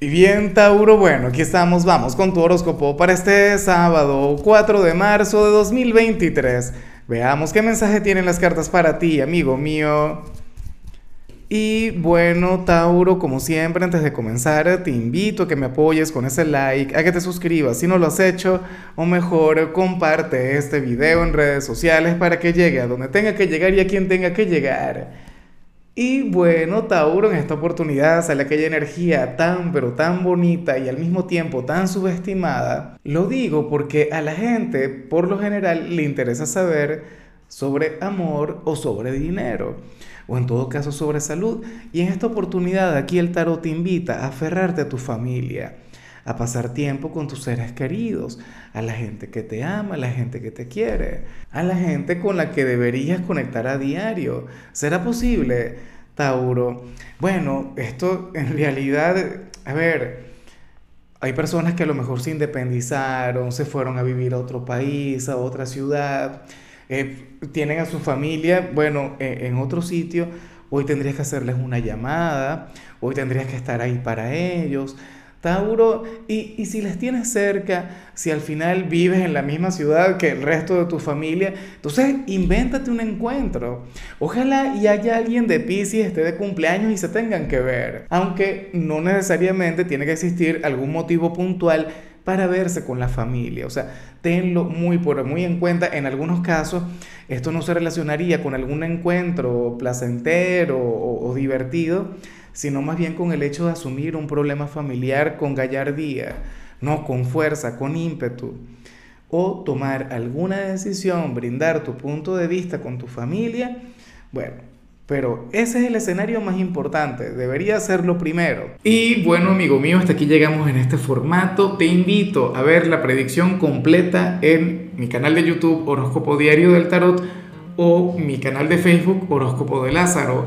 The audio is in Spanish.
Y bien, Tauro, bueno, aquí estamos, vamos con tu horóscopo para este sábado 4 de marzo de 2023. Veamos qué mensaje tienen las cartas para ti, amigo mío. Y bueno, Tauro, como siempre, antes de comenzar, te invito a que me apoyes con ese like, a que te suscribas si no lo has hecho, o mejor, comparte este video en redes sociales para que llegue a donde tenga que llegar y a quien tenga que llegar. Y bueno, Tauro, en esta oportunidad sale aquella energía tan, pero tan bonita y al mismo tiempo tan subestimada. Lo digo porque a la gente, por lo general, le interesa saber sobre amor o sobre dinero, o en todo caso sobre salud. Y en esta oportunidad aquí el tarot te invita a aferrarte a tu familia a pasar tiempo con tus seres queridos, a la gente que te ama, a la gente que te quiere, a la gente con la que deberías conectar a diario. ¿Será posible, Tauro? Bueno, esto en realidad, a ver, hay personas que a lo mejor se independizaron, se fueron a vivir a otro país, a otra ciudad, eh, tienen a su familia, bueno, e, en otro sitio. Hoy tendrías que hacerles una llamada, hoy tendrías que estar ahí para ellos. Tauro, y, y, si les tienes cerca, si al final vives en la misma ciudad que el resto de tu familia, entonces invéntate un encuentro. Ojalá y haya alguien de Pisces esté de cumpleaños y se tengan que ver, aunque no necesariamente tiene que existir algún motivo puntual para verse con la familia. O sea, tenlo muy, por, muy en cuenta. En algunos casos, esto no se relacionaría con algún encuentro placentero o divertido sino más bien con el hecho de asumir un problema familiar con gallardía, no con fuerza, con ímpetu, o tomar alguna decisión, brindar tu punto de vista con tu familia, bueno, pero ese es el escenario más importante, debería ser lo primero. Y bueno, amigo mío, hasta aquí llegamos en este formato. Te invito a ver la predicción completa en mi canal de YouTube Horóscopo Diario del Tarot o mi canal de Facebook Horóscopo de Lázaro.